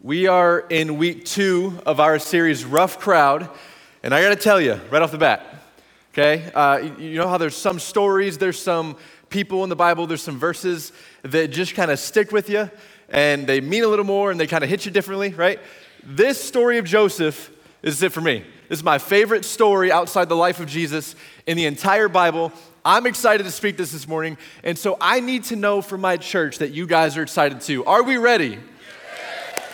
We are in week two of our series, Rough Crowd. And I got to tell you right off the bat, okay? Uh, you know how there's some stories, there's some people in the Bible, there's some verses that just kind of stick with you and they mean a little more and they kind of hit you differently, right? This story of Joseph is it for me. This is my favorite story outside the life of Jesus in the entire Bible. I'm excited to speak this this morning, and so I need to know from my church that you guys are excited too. Are we ready?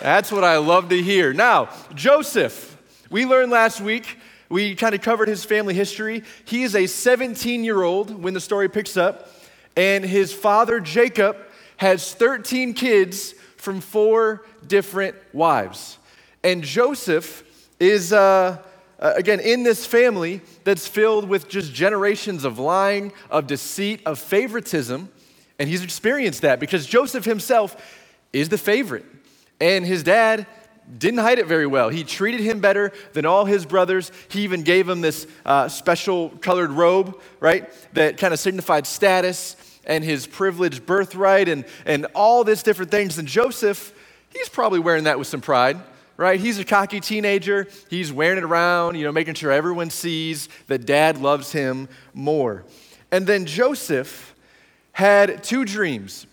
That's what I love to hear. Now, Joseph, we learned last week, we kind of covered his family history. He is a 17 year old when the story picks up, and his father, Jacob, has 13 kids from four different wives. And Joseph is, uh, uh, again, in this family that's filled with just generations of lying, of deceit, of favoritism. And he's experienced that because Joseph himself is the favorite. And his dad didn't hide it very well. He treated him better than all his brothers. He even gave him this uh, special colored robe, right, that kind of signified status and his privileged birthright and, and all this different things. And Joseph, he's probably wearing that with some pride right? He's a cocky teenager. He's wearing it around, you know, making sure everyone sees that dad loves him more. And then Joseph had two dreams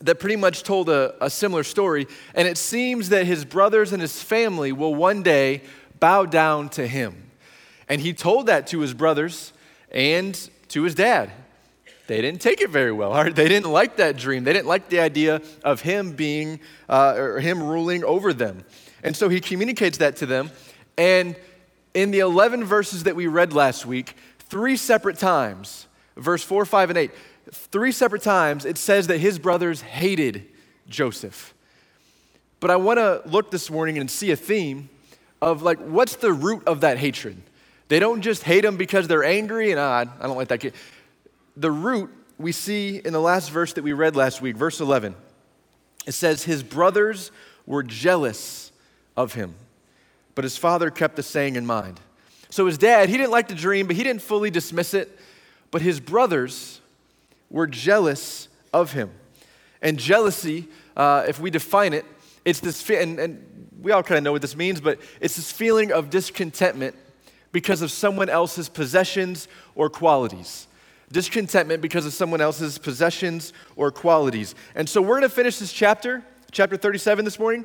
that pretty much told a, a, similar story. And it seems that his brothers and his family will one day bow down to him. And he told that to his brothers and to his dad. They didn't take it very well. They didn't like that dream. They didn't like the idea of him being, uh, or him ruling over them. And so he communicates that to them. And in the 11 verses that we read last week, three separate times, verse 4, 5, and 8, three separate times it says that his brothers hated Joseph. But I want to look this morning and see a theme of like, what's the root of that hatred? They don't just hate him because they're angry and odd. I don't like that kid. The root we see in the last verse that we read last week, verse 11. It says, His brothers were jealous of him. But his father kept the saying in mind. So his dad, he didn't like the dream, but he didn't fully dismiss it. But his brothers were jealous of him. And jealousy, uh, if we define it, it's this, and, and we all kind of know what this means, but it's this feeling of discontentment because of someone else's possessions or qualities. Discontentment because of someone else's possessions or qualities. And so we're going to finish this chapter, chapter 37 this morning,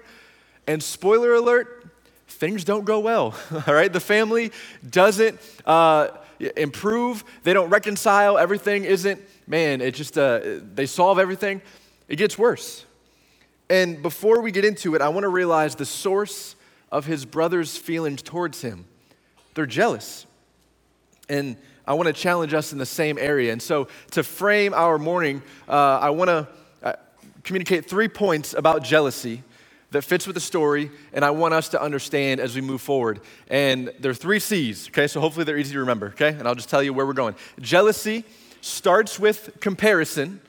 and spoiler alert, things don't go well, all right? The family doesn't uh, improve, they don't reconcile, everything isn't, man, it just, uh, they solve everything. It gets worse. And before we get into it, I want to realize the source of his brother's feelings towards him. They're jealous. And I want to challenge us in the same area. And so, to frame our morning, uh, I want to uh, communicate three points about jealousy that fits with the story, and I want us to understand as we move forward. And there are three C's, okay? So hopefully they're easy to remember, okay? And I'll just tell you where we're going. Jealousy starts with comparison,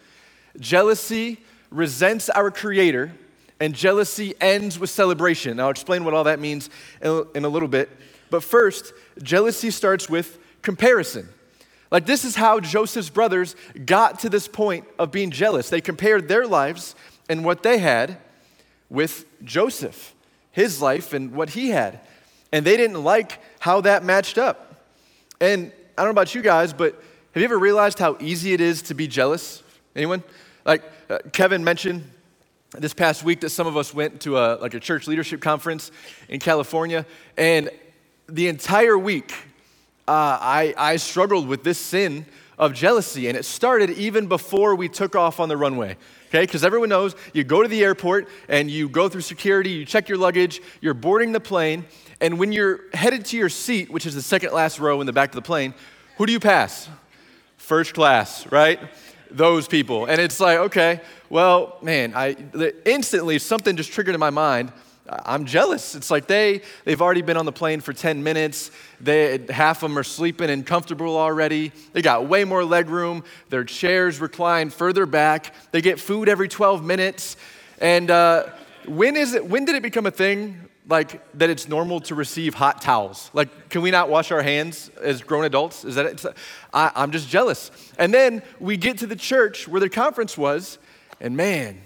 jealousy resents our Creator, and jealousy ends with celebration. I'll explain what all that means in a little bit. But first, jealousy starts with comparison. Like, this is how Joseph's brothers got to this point of being jealous. They compared their lives and what they had with Joseph, his life and what he had. And they didn't like how that matched up. And I don't know about you guys, but have you ever realized how easy it is to be jealous? Anyone? Like uh, Kevin mentioned this past week that some of us went to a like a church leadership conference in California, and the entire week uh, I, I struggled with this sin of jealousy, and it started even before we took off on the runway okay? Because everyone knows you go to the airport and you go through security, you check your luggage, you're boarding the plane, and when you're headed to your seat, which is the second last row in the back of the plane, who do you pass? First class, right? Those people. And it's like, okay, well, man, I instantly something just triggered in my mind I'm jealous. It's like they, they've already been on the plane for 10 minutes. They, half of them are sleeping and comfortable already. They got way more leg room. Their chairs recline further back. They get food every 12 minutes. And uh, when, is it, when did it become a thing like that it's normal to receive hot towels? Like, can we not wash our hands as grown adults? Is that it? I, I'm just jealous. And then we get to the church where the conference was, and man,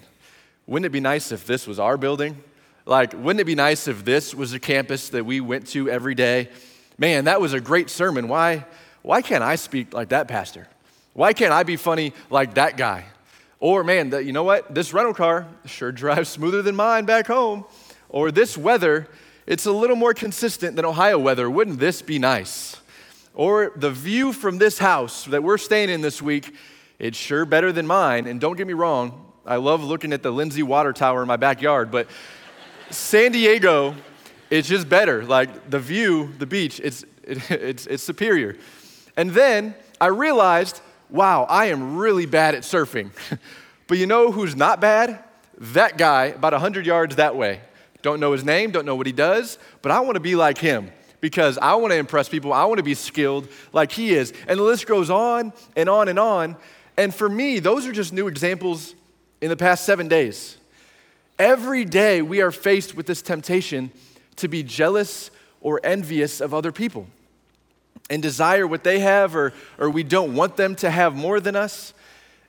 wouldn't it be nice if this was our building? Like, wouldn't it be nice if this was a campus that we went to every day? Man, that was a great sermon. Why, why can't I speak like that pastor? Why can't I be funny like that guy? Or, man, the, you know what? This rental car sure drives smoother than mine back home. Or this weather, it's a little more consistent than Ohio weather. Wouldn't this be nice? Or the view from this house that we're staying in this week, it's sure better than mine. And don't get me wrong, I love looking at the Lindsay Water Tower in my backyard, but San Diego, it's just better. Like the view, the beach, it's, it, it's, it's superior. And then I realized, wow, I am really bad at surfing. but you know who's not bad? That guy about 100 yards that way. Don't know his name, don't know what he does, but I want to be like him because I want to impress people. I want to be skilled like he is. And the list goes on and on and on. And for me, those are just new examples in the past seven days. Every day we are faced with this temptation to be jealous or envious of other people and desire what they have, or, or we don't want them to have more than us.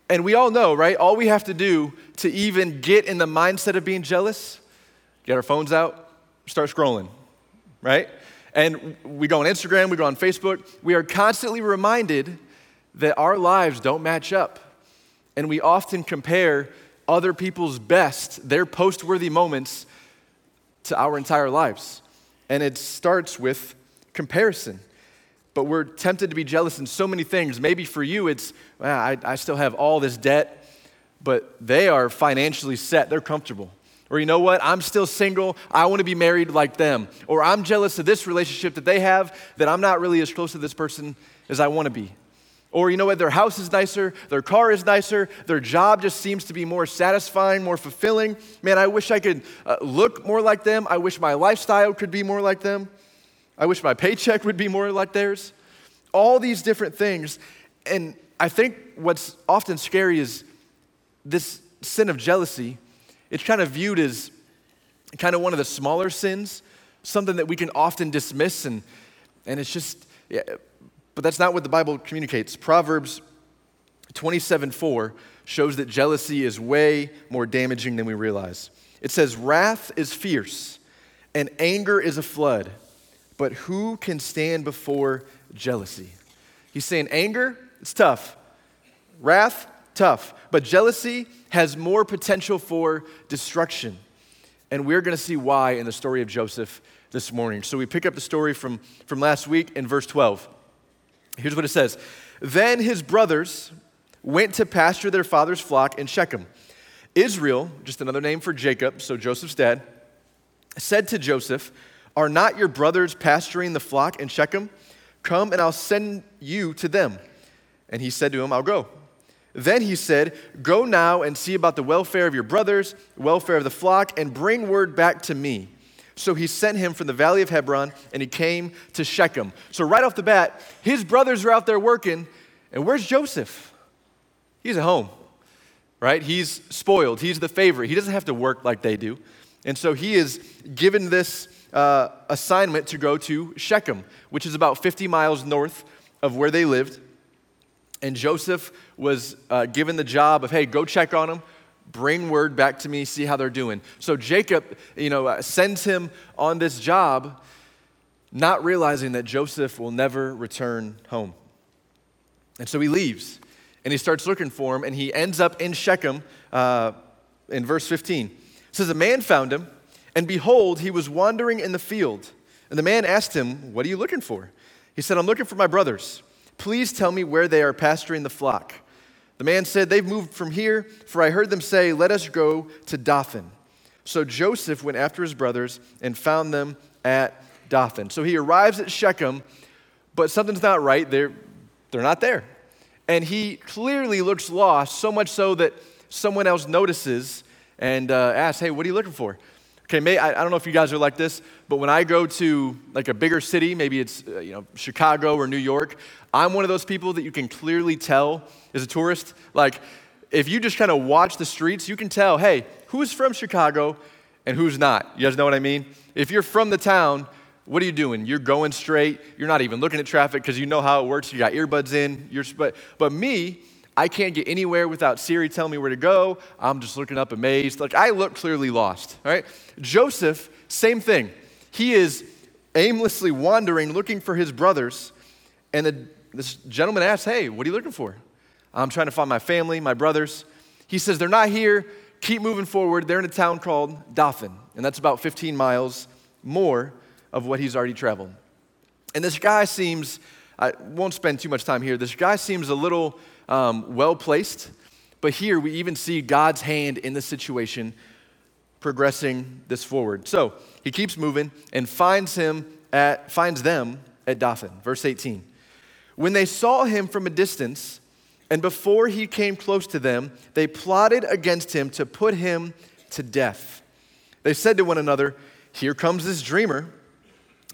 And we all know, right? All we have to do to even get in the mindset of being jealous, get our phones out, start scrolling, right? And we go on Instagram, we go on Facebook. We are constantly reminded that our lives don't match up. And we often compare other people's best, their post worthy moments, to our entire lives. And it starts with comparison. But we're tempted to be jealous in so many things. Maybe for you, it's, well, I, I still have all this debt, but they are financially set, they're comfortable. Or you know what? I'm still single. I want to be married like them. Or I'm jealous of this relationship that they have that I'm not really as close to this person as I want to be. Or you know what? Their house is nicer, their car is nicer, their job just seems to be more satisfying, more fulfilling. Man, I wish I could uh, look more like them. I wish my lifestyle could be more like them. I wish my paycheck would be more like theirs. All these different things. And I think what's often scary is this sin of jealousy. It's kind of viewed as kind of one of the smaller sins, something that we can often dismiss, and, and it's just, yeah, but that's not what the Bible communicates. Proverbs 27 4 shows that jealousy is way more damaging than we realize. It says, Wrath is fierce, and anger is a flood, but who can stand before jealousy? He's saying anger, it's tough. Wrath, tough. But jealousy has more potential for destruction. And we're going to see why in the story of Joseph this morning. So we pick up the story from, from last week in verse 12. Here's what it says Then his brothers went to pasture their father's flock in Shechem. Israel, just another name for Jacob, so Joseph's dad, said to Joseph, Are not your brothers pasturing the flock in Shechem? Come and I'll send you to them. And he said to him, I'll go. Then he said, Go now and see about the welfare of your brothers, welfare of the flock, and bring word back to me. So he sent him from the valley of Hebron, and he came to Shechem. So, right off the bat, his brothers are out there working, and where's Joseph? He's at home, right? He's spoiled, he's the favorite. He doesn't have to work like they do. And so he is given this uh, assignment to go to Shechem, which is about 50 miles north of where they lived. And Joseph was uh, given the job of, hey, go check on them, bring word back to me, see how they're doing. So Jacob, you know, uh, sends him on this job, not realizing that Joseph will never return home. And so he leaves and he starts looking for him, and he ends up in Shechem uh, in verse 15. It says, A man found him, and behold, he was wandering in the field. And the man asked him, What are you looking for? He said, I'm looking for my brothers. Please tell me where they are pasturing the flock. The man said, They've moved from here, for I heard them say, Let us go to Dothan. So Joseph went after his brothers and found them at Dothan. So he arrives at Shechem, but something's not right. They're, they're not there. And he clearly looks lost, so much so that someone else notices and uh, asks, Hey, what are you looking for? Okay, may, I, I, don't know if you guys are like this, but when I go to like a bigger city, maybe it's uh, you know Chicago or New York, I'm one of those people that you can clearly tell is a tourist. Like, if you just kind of watch the streets, you can tell, hey, who's from Chicago and who's not. You guys know what I mean? If you're from the town, what are you doing? You're going straight. You're not even looking at traffic because you know how it works. You got earbuds in. You're, but, but me, I can't get anywhere without Siri telling me where to go. I'm just looking up amazed. Like, I look clearly lost, right? Joseph, same thing. He is aimlessly wandering looking for his brothers. And the, this gentleman asks, Hey, what are you looking for? I'm trying to find my family, my brothers. He says, They're not here. Keep moving forward. They're in a town called Dothan, and that's about 15 miles more of what he's already traveled. And this guy seems, I won't spend too much time here, this guy seems a little um, well placed, but here we even see God's hand in the situation progressing this forward. So he keeps moving and finds him at, finds them at Dothan. Verse 18. When they saw him from a distance, and before he came close to them, they plotted against him to put him to death. They said to one another, Here comes this dreamer.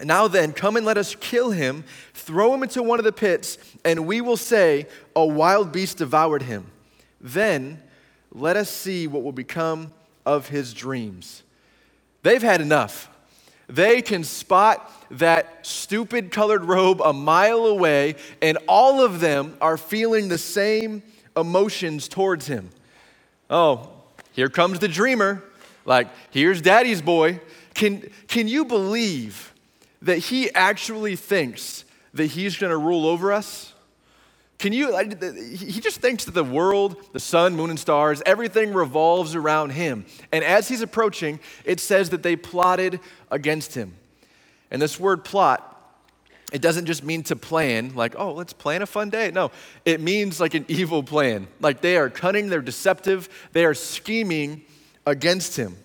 Now then, come and let us kill him, throw him into one of the pits, and we will say, A wild beast devoured him. Then let us see what will become of his dreams. They've had enough. They can spot that stupid colored robe a mile away, and all of them are feeling the same emotions towards him. Oh, here comes the dreamer. Like, here's daddy's boy. Can, can you believe that he actually thinks that he's going to rule over us? Can you, he just thinks that the world, the sun, moon, and stars, everything revolves around him. And as he's approaching, it says that they plotted against him. And this word plot, it doesn't just mean to plan, like, oh, let's plan a fun day. No, it means like an evil plan. Like they are cunning, they're deceptive, they are scheming against him.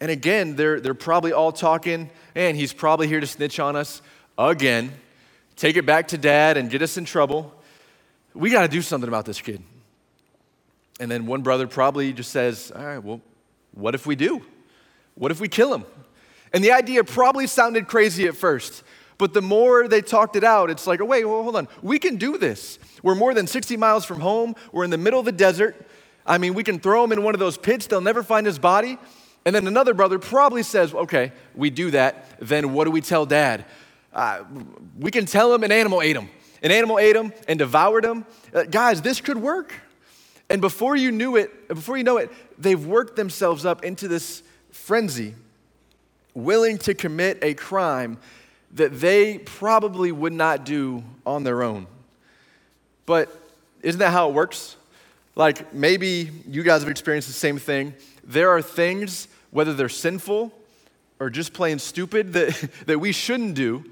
And again, they're, they're probably all talking, and he's probably here to snitch on us again, take it back to dad and get us in trouble we got to do something about this kid. And then one brother probably just says, All right, well, what if we do? What if we kill him? And the idea probably sounded crazy at first, but the more they talked it out, it's like, oh, wait, well, hold on. We can do this. We're more than 60 miles from home. We're in the middle of the desert. I mean, we can throw him in one of those pits. They'll never find his body. And then another brother probably says, okay, we do that. Then what do we tell dad? Uh, we can tell him an animal ate him. An animal ate him and devoured him. Uh, guys, this could work. And before you knew it, before you know it, they've worked themselves up into this frenzy, willing to commit a crime that they probably would not do on their own. But isn't that how it works? Like maybe you guys have experienced the same thing. There are things, whether they're sinful or just plain stupid, that, that we shouldn't do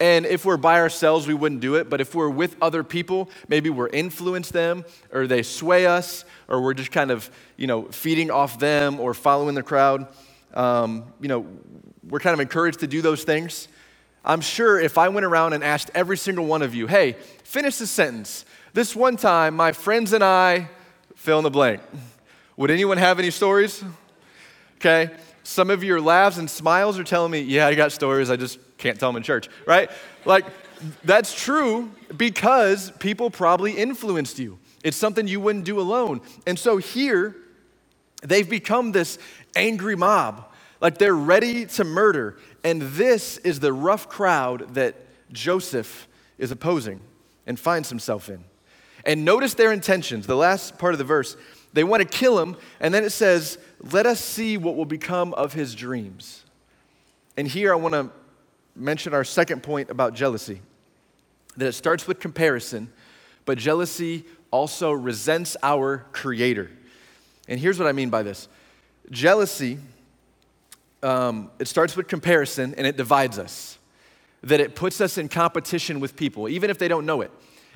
and if we're by ourselves, we wouldn't do it. But if we're with other people, maybe we're influence them or they sway us or we're just kind of, you know, feeding off them or following the crowd. Um, you know, we're kind of encouraged to do those things. I'm sure if I went around and asked every single one of you, hey, finish this sentence. This one time, my friends and I fill in the blank. Would anyone have any stories? Okay. Some of your laughs and smiles are telling me, yeah, I got stories. I just can't tell them in church, right? Like, that's true because people probably influenced you. It's something you wouldn't do alone. And so here, they've become this angry mob. Like they're ready to murder. And this is the rough crowd that Joseph is opposing and finds himself in. And notice their intentions. The last part of the verse, they want to kill him. And then it says, Let us see what will become of his dreams. And here I want to mention our second point about jealousy that it starts with comparison, but jealousy also resents our creator. And here's what I mean by this jealousy, um, it starts with comparison and it divides us, that it puts us in competition with people, even if they don't know it.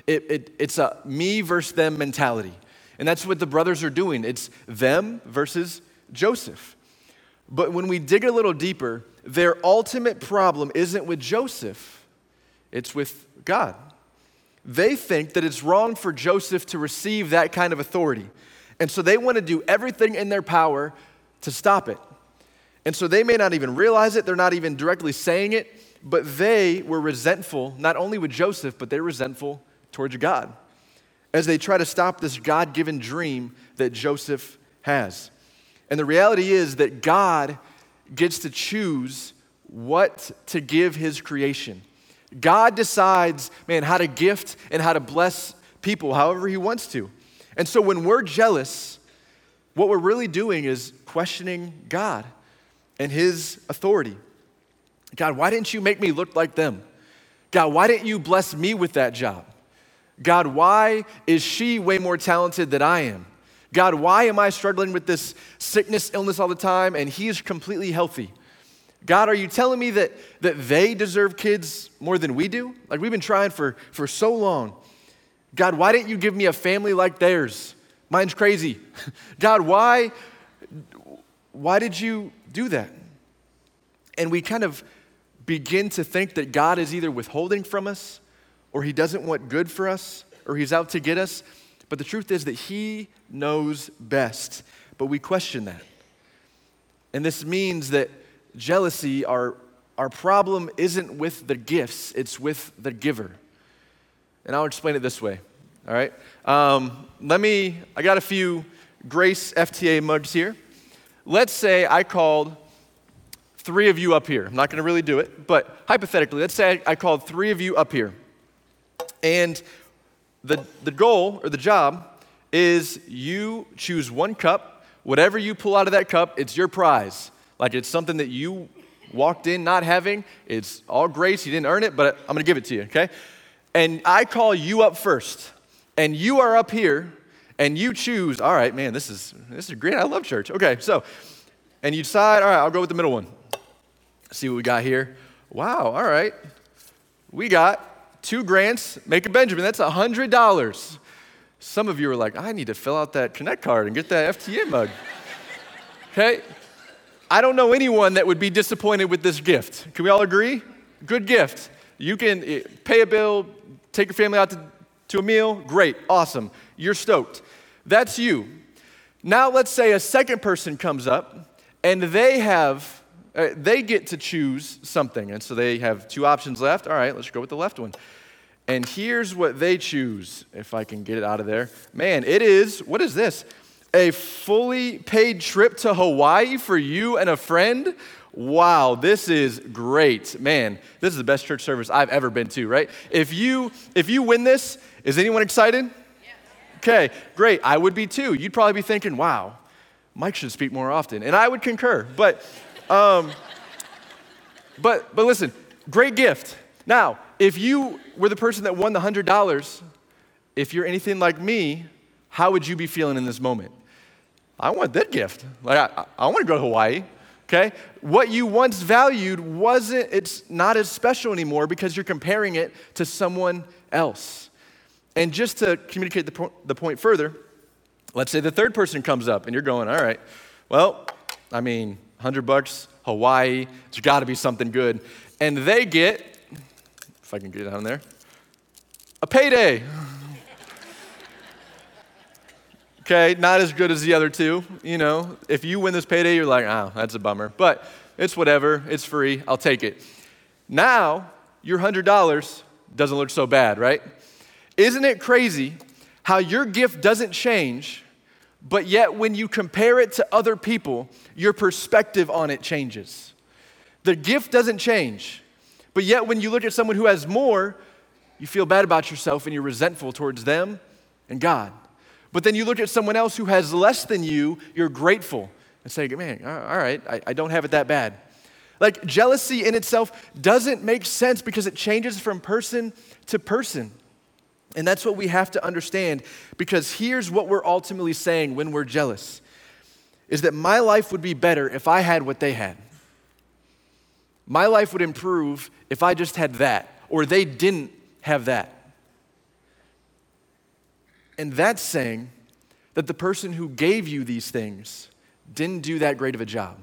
it, it it's a me versus them mentality. And that's what the brothers are doing. It's them versus Joseph. But when we dig a little deeper, their ultimate problem isn't with Joseph, it's with God. They think that it's wrong for Joseph to receive that kind of authority. And so they want to do everything in their power to stop it. And so they may not even realize it, they're not even directly saying it, but they were resentful, not only with Joseph, but they're resentful towards God as they try to stop this God given dream that Joseph has. And the reality is that God gets to choose what to give his creation. God decides, man, how to gift and how to bless people however he wants to. And so when we're jealous, what we're really doing is questioning God and His authority. God, why didn't you make me look like them? God, why didn't you bless me with that job? God, why is she way more talented than I am? God, why am I struggling with this sickness, illness all the time, and he is completely healthy? God, are you telling me that, that they deserve kids more than we do? Like we've been trying for, for so long. God, why didn't you give me a family like theirs? Mine's crazy. God, why, why did you do that? And we kind of begin to think that God is either withholding from us, or he doesn't want good for us, or he's out to get us. But the truth is that he knows best. But we question that. And this means that jealousy, our, our problem isn't with the gifts, it's with the giver. And I'll explain it this way, all right? Um, let me, I got a few Grace FTA mugs here. Let's say I called three of you up here. I'm not to really do it, but hypothetically, let's say I called three of you up here. And the, the goal or the job is you choose one cup. Whatever you pull out of that cup, it's your prize. Like it's something that you walked in not having. It's all grace. You didn't earn it, but I'm going to give it to you, okay? And I call you up first. And you are up here and you choose, all right, man, this is this is great. I love church. Okay, so and you decide, all right, I'll go with the middle one. See what we got here. Wow, all right. We got two grants, make a Benjamin. That's a hundred dollars. Some of you are like, I need to fill out that Connect card and get that FTA mug. okay? I don't know anyone that would be disappointed with this gift. Can we all agree? Good gift. You can eh, pay a bill, take your family out to, to a meal. Great, awesome. You're stoked. That's you. Now, let's say a second person comes up and they have, uh, they get to choose something. And so they have two options left. All right, let's go with the left one. And here's what they choose, if I can get it out of there. Man, it is, what is this? A fully paid trip to Hawaii for you and a friend? Wow, this is great. Man, this is the best church service I've ever been to, right? If you if you win this, is anyone excited? Okay, great. I would be too. You'd probably be thinking, wow, Mike should speak more often. And I would concur. But, um, but, but listen, great gift. Now, if you were the person that won the $100, if you're anything like me, how would you be feeling in this moment? I want that gift. Like, I, I want to go to Hawaii. Okay? What you once valued wasn't, it's not as special anymore because you're comparing it to someone else. And just to communicate the, po- the point further, let's say the third person comes up and you're going, all right, well, I mean, 100 bucks, Hawaii, there's got to be something good. And they get, if I can get down there, a payday. okay, not as good as the other two. You know, if you win this payday, you're like, oh, that's a bummer. But it's whatever, it's free, I'll take it. Now, your $100 doesn't look so bad, right? Isn't it crazy how your gift doesn't change, but yet when you compare it to other people, your perspective on it changes? The gift doesn't change, but yet when you look at someone who has more, you feel bad about yourself and you're resentful towards them and God. But then you look at someone else who has less than you, you're grateful and say, man, all right, I, I don't have it that bad. Like jealousy in itself doesn't make sense because it changes from person to person. And that's what we have to understand because here's what we're ultimately saying when we're jealous is that my life would be better if I had what they had. My life would improve if I just had that, or they didn't have that. And that's saying that the person who gave you these things didn't do that great of a job.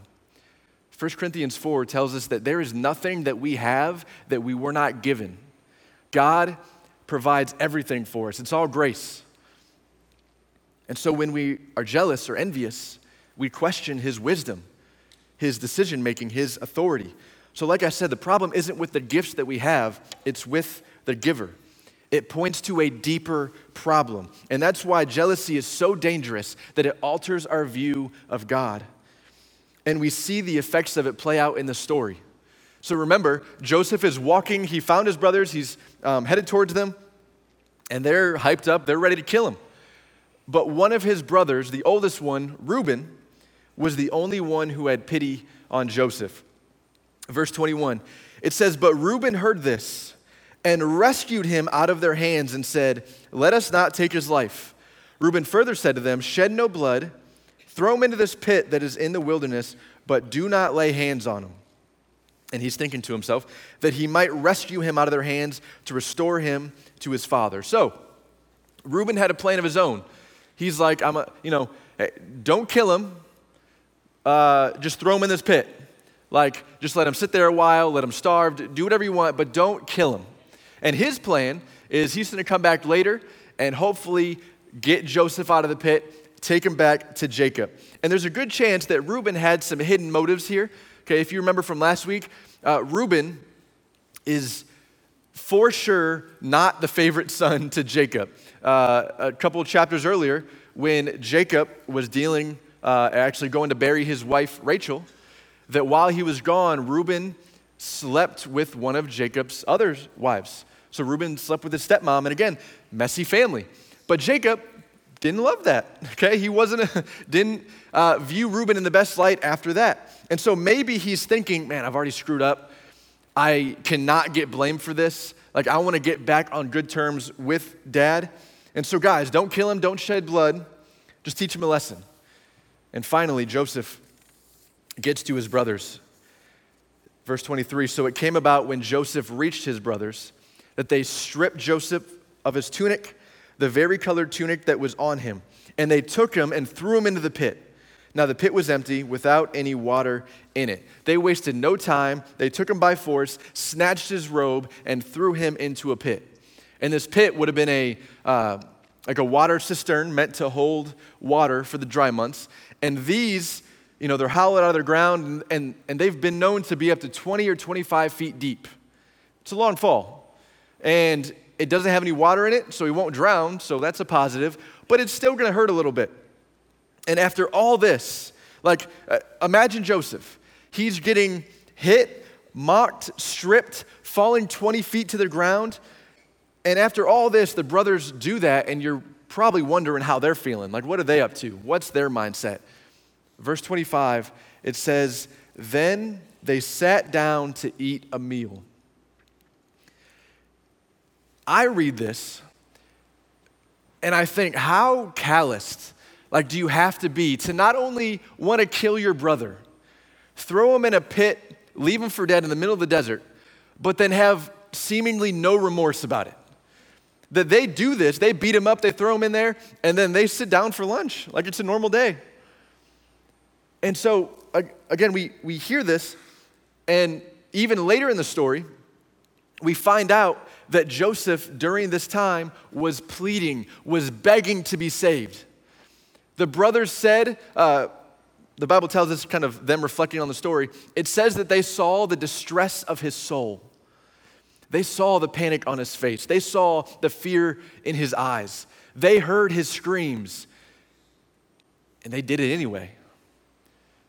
1 Corinthians 4 tells us that there is nothing that we have that we were not given. God provides everything for us, it's all grace. And so when we are jealous or envious, we question his wisdom, his decision making, his authority. So, like I said, the problem isn't with the gifts that we have, it's with the giver. It points to a deeper problem. And that's why jealousy is so dangerous that it alters our view of God. And we see the effects of it play out in the story. So remember, Joseph is walking, he found his brothers, he's um, headed towards them, and they're hyped up, they're ready to kill him. But one of his brothers, the oldest one, Reuben, was the only one who had pity on Joseph. Verse 21, it says, But Reuben heard this and rescued him out of their hands and said, Let us not take his life. Reuben further said to them, Shed no blood, throw him into this pit that is in the wilderness, but do not lay hands on him. And he's thinking to himself that he might rescue him out of their hands to restore him to his father. So, Reuben had a plan of his own. He's like, I'm a, you know, hey, don't kill him. Uh, just throw him in this pit. Like, just let him sit there a while, let him starve, do whatever you want, but don't kill him. And his plan is he's going to come back later and hopefully get Joseph out of the pit, take him back to Jacob. And there's a good chance that Reuben had some hidden motives here. Okay, if you remember from last week, uh, Reuben is for sure not the favorite son to Jacob. Uh, a couple of chapters earlier, when Jacob was dealing, uh, actually going to bury his wife Rachel, that while he was gone, Reuben slept with one of Jacob's other wives. So Reuben slept with his stepmom, and again, messy family. But Jacob didn't love that. Okay, he wasn't a, didn't uh, view Reuben in the best light after that, and so maybe he's thinking, "Man, I've already screwed up. I cannot get blamed for this. Like I want to get back on good terms with Dad." And so, guys, don't kill him. Don't shed blood. Just teach him a lesson. And finally, Joseph gets to his brothers. Verse 23 So it came about when Joseph reached his brothers that they stripped Joseph of his tunic, the very colored tunic that was on him, and they took him and threw him into the pit. Now the pit was empty without any water in it. They wasted no time. They took him by force, snatched his robe, and threw him into a pit. And this pit would have been a, uh, like a water cistern meant to hold water for the dry months. And these, you know, they're hollowed out of the ground, and, and, and they've been known to be up to 20 or 25 feet deep. It's a long fall and it doesn't have any water in it, so he won't drown, so that's a positive, but it's still gonna hurt a little bit. And after all this, like, uh, imagine Joseph. He's getting hit, mocked, stripped, falling 20 feet to the ground. And after all this, the brothers do that, and you're probably wondering how they're feeling. Like, what are they up to? What's their mindset? Verse 25, it says, Then they sat down to eat a meal. I read this and I think, how calloused, like, do you have to be to not only want to kill your brother, throw him in a pit, leave him for dead in the middle of the desert, but then have seemingly no remorse about it? That they do this, they beat him up, they throw him in there, and then they sit down for lunch like it's a normal day. And so, again, we, we hear this, and even later in the story, we find out that Joseph, during this time, was pleading, was begging to be saved. The brothers said, uh, the Bible tells us kind of them reflecting on the story, it says that they saw the distress of his soul. They saw the panic on his face. They saw the fear in his eyes. They heard his screams, and they did it anyway.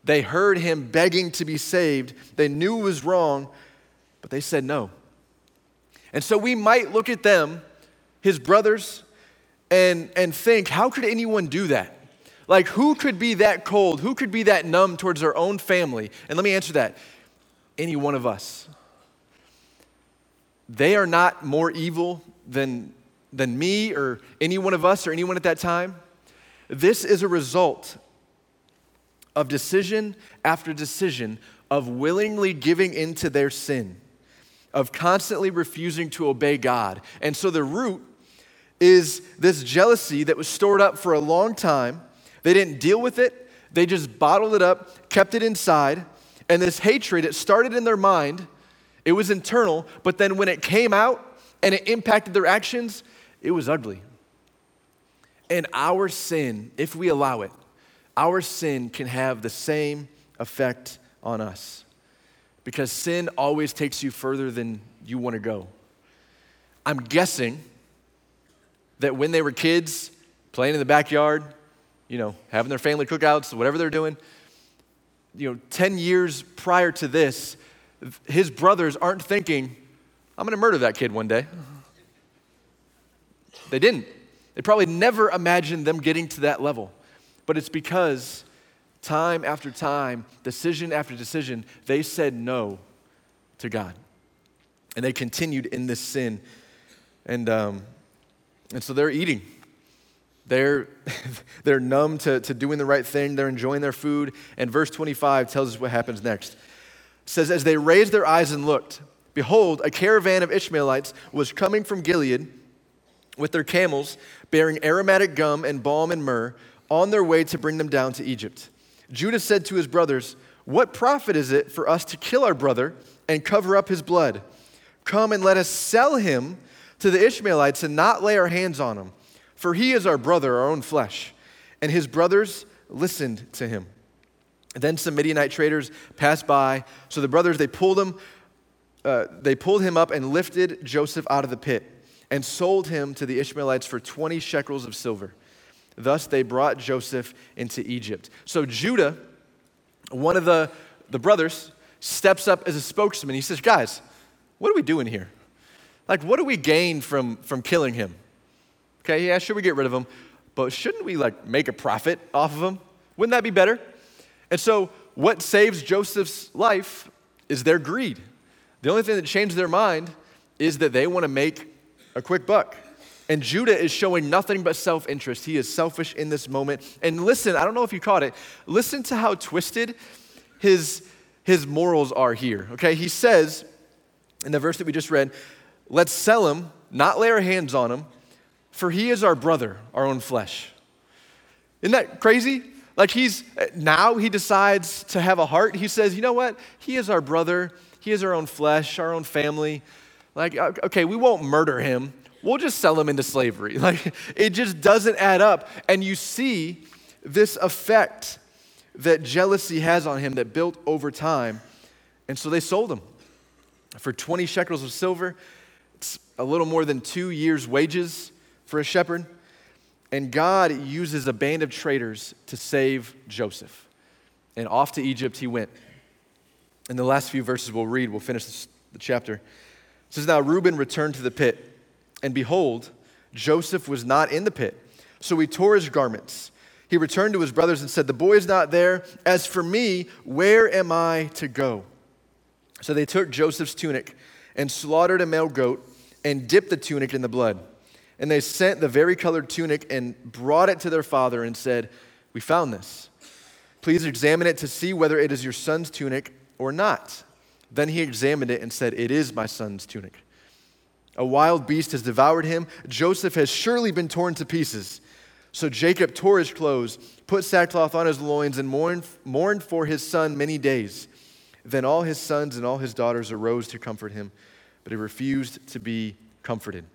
They heard him begging to be saved. They knew it was wrong, but they said no. And so we might look at them, his brothers, and, and think, how could anyone do that? Like, who could be that cold? Who could be that numb towards their own family? And let me answer that any one of us. They are not more evil than, than me or any one of us or anyone at that time. This is a result of decision after decision of willingly giving into their sin of constantly refusing to obey God. And so the root is this jealousy that was stored up for a long time. They didn't deal with it, they just bottled it up, kept it inside. And this hatred, it started in their mind, it was internal, but then when it came out and it impacted their actions, it was ugly. And our sin, if we allow it, our sin can have the same effect on us because sin always takes you further than you want to go. I'm guessing that when they were kids, playing in the backyard, you know, having their family cookouts, whatever they're doing, you know, 10 years prior to this, his brothers aren't thinking, I'm going to murder that kid one day. They didn't. They probably never imagined them getting to that level. But it's because time after time, decision after decision, they said no to God. And they continued in this sin. And, um, and so they're eating. They're, they're numb to, to doing the right thing. They're enjoying their food. And verse 25 tells us what happens next. It says, As they raised their eyes and looked, behold, a caravan of Ishmaelites was coming from Gilead with their camels, bearing aromatic gum and balm and myrrh, on their way to bring them down to Egypt. Judah said to his brothers, What profit is it for us to kill our brother and cover up his blood? Come and let us sell him to the Ishmaelites and not lay our hands on him, for he is our brother, our own flesh. And his brothers listened to him. Then some Midianite traders passed by. So the brothers, they pulled him, uh, they pulled him up and lifted Joseph out of the pit and sold him to the Ishmaelites for 20 shekels of silver. Thus they brought Joseph into Egypt. So Judah, one of the, the brothers, steps up as a spokesman. He says, Guys, what are we doing here? Like, what do we gain from, from killing him? Okay, yeah, sure, we get rid of him, but shouldn't we like make a profit off of him? Wouldn't that be better? And so, what saves Joseph's life is their greed. The only thing that changed their mind is that they want to make a quick buck. And Judah is showing nothing but self interest. He is selfish in this moment. And listen, I don't know if you caught it. Listen to how twisted his, his morals are here. Okay, he says in the verse that we just read, let's sell him, not lay our hands on him, for he is our brother, our own flesh. Isn't that crazy? Like he's now he decides to have a heart. He says, you know what? He is our brother. He is our own flesh, our own family. Like, okay, we won't murder him we'll just sell him into slavery. Like, it just doesn't add up. And you see this effect that jealousy has on him that built over time. And so they sold him for 20 shekels of silver. It's a little more than two years' wages for a shepherd. And God uses a band of traders to save Joseph. And off to Egypt he went. In the last few verses we'll read, we'll finish this, the chapter. It says, Now Reuben returned to the pit and behold, Joseph was not in the pit. So he tore his garments. He returned to his brothers and said, The boy is not there. As for me, where am I to go? So they took Joseph's tunic and slaughtered a male goat and dipped the tunic in the blood. And they sent the vari-colored tunic and brought it to their father and said, We found this. Please examine it to see whether it is your son's tunic or not. Then he examined it and said, It is my son's tunic. A wild beast has devoured him. Joseph has surely been torn to pieces. So Jacob tore his clothes, put sackcloth on his loins, and mourned, mourned for his son many days. Then all his sons and all his daughters arose to comfort him, but he refused to be comforted.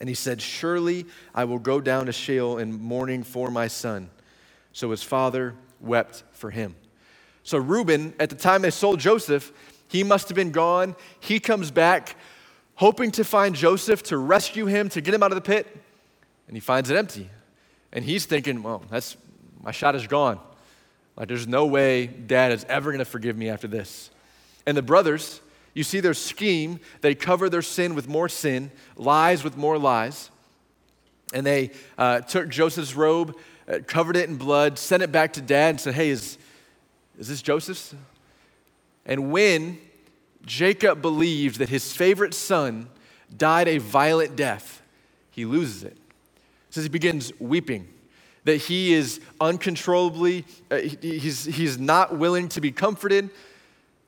And he said, Surely I will go down to Sheol in mourning for my son. So his father wept for him. So Reuben, at the time they sold Joseph, he must have been gone. He comes back hoping to find Joseph to rescue him, to get him out of the pit, and he finds it empty. And he's thinking, well, that's my shot is gone. Like there's no way dad is ever going to forgive me after this. And the brothers, you see their scheme, they cover their sin with more sin, lies with more lies. And they uh, took Joseph's robe, uh, covered it in blood, sent it back to dad, and said, Hey, is, is this Joseph's? And when Jacob believed that his favorite son died a violent death, he loses it. Says he begins weeping, that he is uncontrollably, uh, he's, he's not willing to be comforted.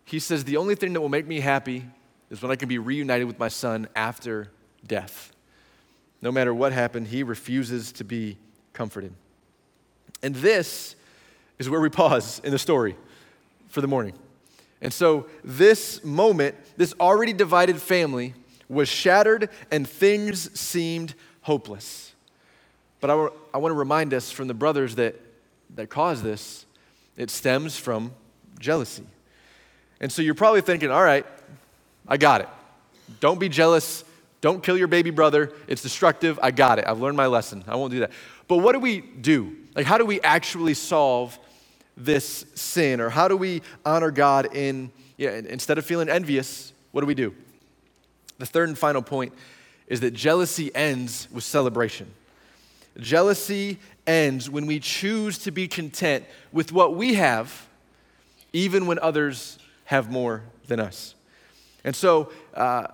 He says, The only thing that will make me happy is when I can be reunited with my son after death. No matter what happened, he refuses to be comforted. And this is where we pause in the story for the morning. And so, this moment, this already divided family was shattered and things seemed hopeless. But I, want to remind us from the brothers that, that caused this, it stems from jealousy. And so, you're probably thinking, all right, I got it. Don't be jealous. Don't kill your baby brother. It's destructive. I got it. I've learned my lesson. I won't do that. But what do we do? Like, how do we actually solve this sin? Or how do we honor God in, yeah, instead of feeling envious, what do we do? The third and final point is that jealousy ends with celebration. Jealousy ends when we choose to be content with what we have, even when others have more than us. And so uh,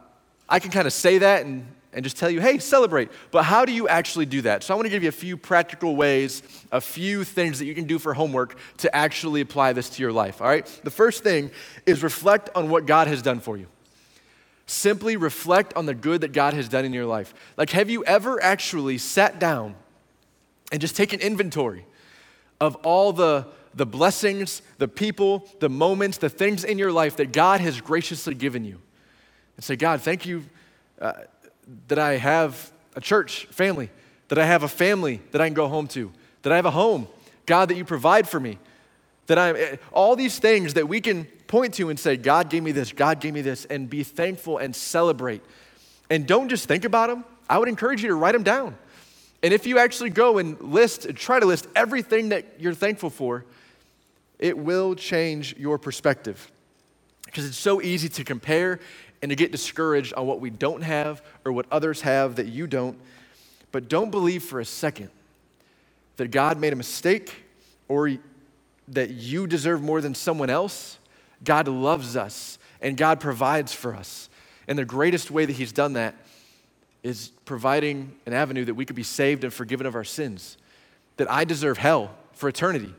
I can kind of say that and, and just tell you, hey, celebrate. But how do you actually do that? So I want to give you a few practical ways, a few things that you can do for homework to actually apply this to your life. All right? The first thing is reflect on what God has done for you. Simply reflect on the good that God has done in your life. Like, have you ever actually sat down and just taken inventory of all the, the blessings, the people, the moments, the things in your life that God has graciously given you. And say, God, thank you uh, that I have a church family, that I have a family that I can go home to, that I have a home, God, that you provide for me, that I'm all these things that we can point to and say, God gave me this, God gave me this, and be thankful and celebrate. And don't just think about them. I would encourage you to write them down. And if you actually go and list, try to list everything that you're thankful for, it will change your perspective. Because it's so easy to compare and to get discouraged on what we don't have or what others have that you don't. But don't believe for a second that God made a mistake or that you deserve more than someone else. God loves us and God provides for us. And the greatest way that He's done that is providing an avenue that we could be saved and forgiven of our sins. That I deserve hell for eternity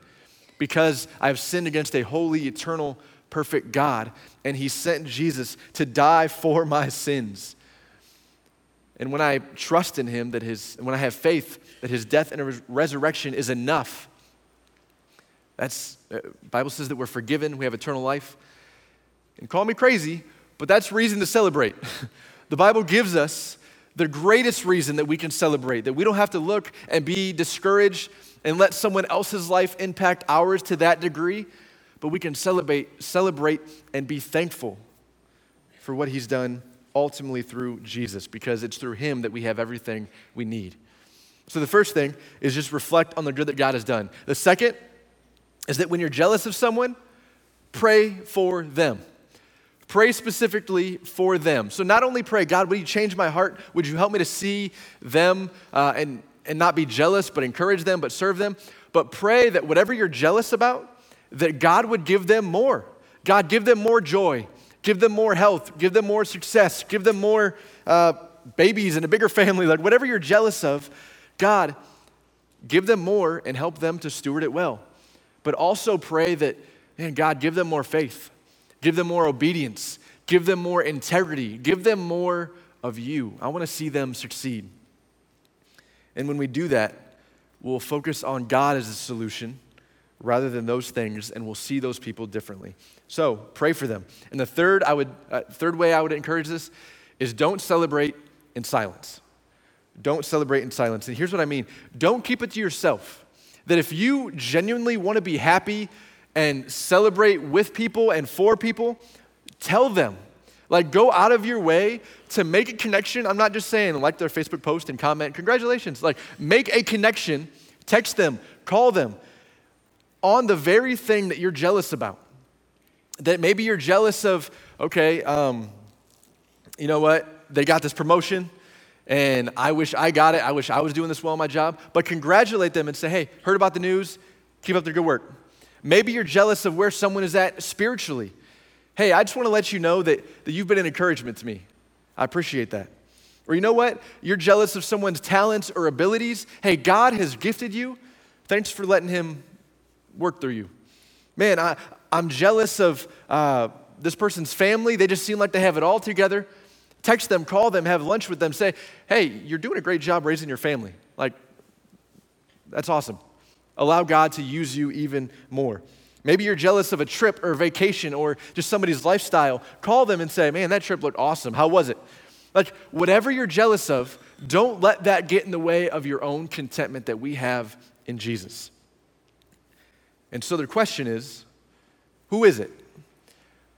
because I have sinned against a holy, eternal, perfect God, and He sent Jesus to die for my sins. And when I trust in Him, that His, when I have faith that His death and resurrection is enough, that's, uh, Bible says that we're forgiven, we have eternal life. And call me crazy, but that's reason to celebrate. the Bible gives us the greatest reason that we can celebrate, that we don't have to look and be discouraged and let someone else's life impact ours to that degree, but we can celebrate, celebrate and be thankful for what he's done ultimately through Jesus, because it's through him that we have everything we need. So the first thing is just reflect on the good that God has done. The second is that when you're jealous of someone, pray for them. Pray specifically for them. So not only pray, God, would you change my heart? Would you help me to see them uh, and, and not be jealous, but encourage them, but serve them? But pray that whatever you're jealous about, that God would give them more. God, give them more joy, give them more health, give them more success, give them more uh, babies and a bigger family. Like whatever you're jealous of, God, give them more and help them to steward it well. But also pray that, man, God, give them more faith. Give them more obedience. Give them more integrity. Give them more of you. I want to see them succeed. And when we do that, we'll focus on God as the solution rather than those things, and we'll see those people differently. So pray for them. And the third, I would, uh, third way I would encourage this is don't celebrate in silence. Don't celebrate in silence. And here's what I mean don't keep it to yourself. That if you genuinely want to be happy and celebrate with people and for people, tell them. Like, go out of your way to make a connection. I'm not just saying like their Facebook post and comment, congratulations. Like, make a connection, text them, call them on the very thing that you're jealous about. That maybe you're jealous of, okay, um, you know what? They got this promotion and I wish I got it. I wish I was doing this well in my job. But congratulate them and say, hey, heard about the news? Keep up the good work. Maybe you're jealous of where someone is at spiritually. Hey, I just want to let you know that, that you've been an encouragement to me. I appreciate that. Or you know what? You're jealous of someone's talents or abilities. Hey, God has gifted you. Thanks for letting Him work through you. Man, I, I'm jealous of uh, this person's family. They just seem like they have it all together. Text them, call them, have lunch with them, say, hey, you're doing a great job raising your family. Like, that's awesome. Allow God to use you even more. Maybe you're jealous of a trip or a vacation or just somebody's lifestyle. Call them and say, Man, that trip looked awesome. How was it? Like, whatever you're jealous of, don't let that get in the way of your own contentment that we have in Jesus. And so the question is who is it?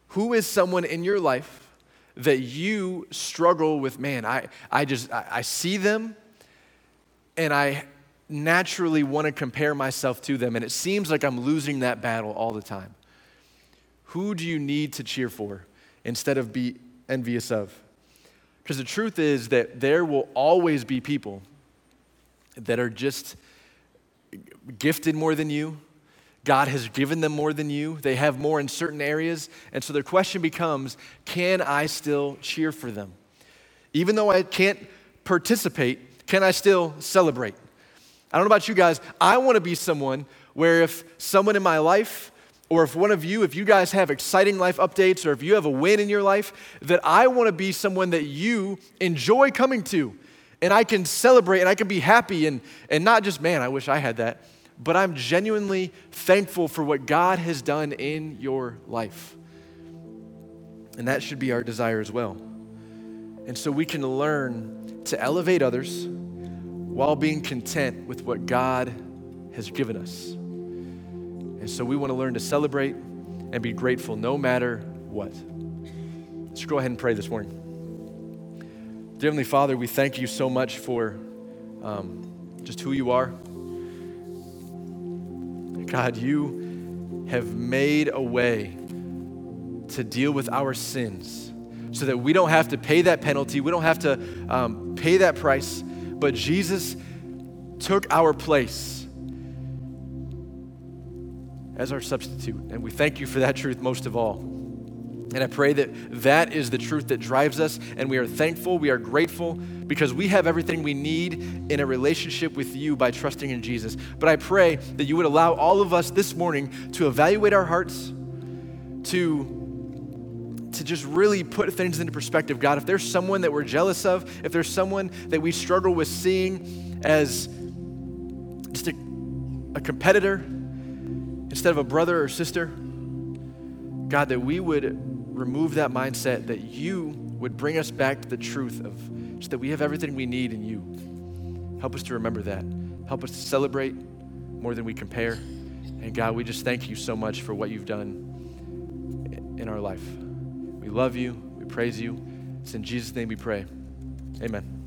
Who is someone in your life that you struggle with? Man, I, I just, I, I see them and I naturally want to compare myself to them, and it seems like I'm losing that battle all the time. Who do you need to cheer for instead of be envious of? Because the truth is that there will always be people that are just gifted more than you. God has given them more than you. They have more in certain areas. And so their question becomes can I still cheer for them? Even though I can't participate, can I still celebrate? I don't know about you guys. I want to be someone where if someone in my life, or if one of you, if you guys have exciting life updates, or if you have a win in your life, that I want to be someone that you enjoy coming to. And I can celebrate and I can be happy and, and not just, man, I wish I had that, but I'm genuinely thankful for what God has done in your life. And that should be our desire as well. And so we can learn to elevate others while being content with what God has given us. And so we want to learn to celebrate and be grateful no matter what. Let's go ahead and pray this morning. Dear Heavenly Father, we thank you so much for um, just who you are. God, you have made a way to deal with our sins so that we don't have to pay that penalty, we don't have to um, pay that price, but Jesus took our place as our substitute. And we thank you for that truth most of all. And I pray that that is the truth that drives us, and we are thankful, we are grateful, because we have everything we need in a relationship with you by trusting in Jesus. But I pray that you would allow all of us this morning to evaluate our hearts, to to just really put things into perspective. God, if there's someone that we're jealous of, if there's someone that we struggle with seeing as just a, a competitor instead of a brother or sister, God, that we would remove that mindset, that you would bring us back to the truth of just that we have everything we need in you. Help us to remember that. Help us to celebrate more than we compare. And God, we just thank you so much for what you've done in our life. We love you. We praise you. It's in Jesus' name we pray. Amen.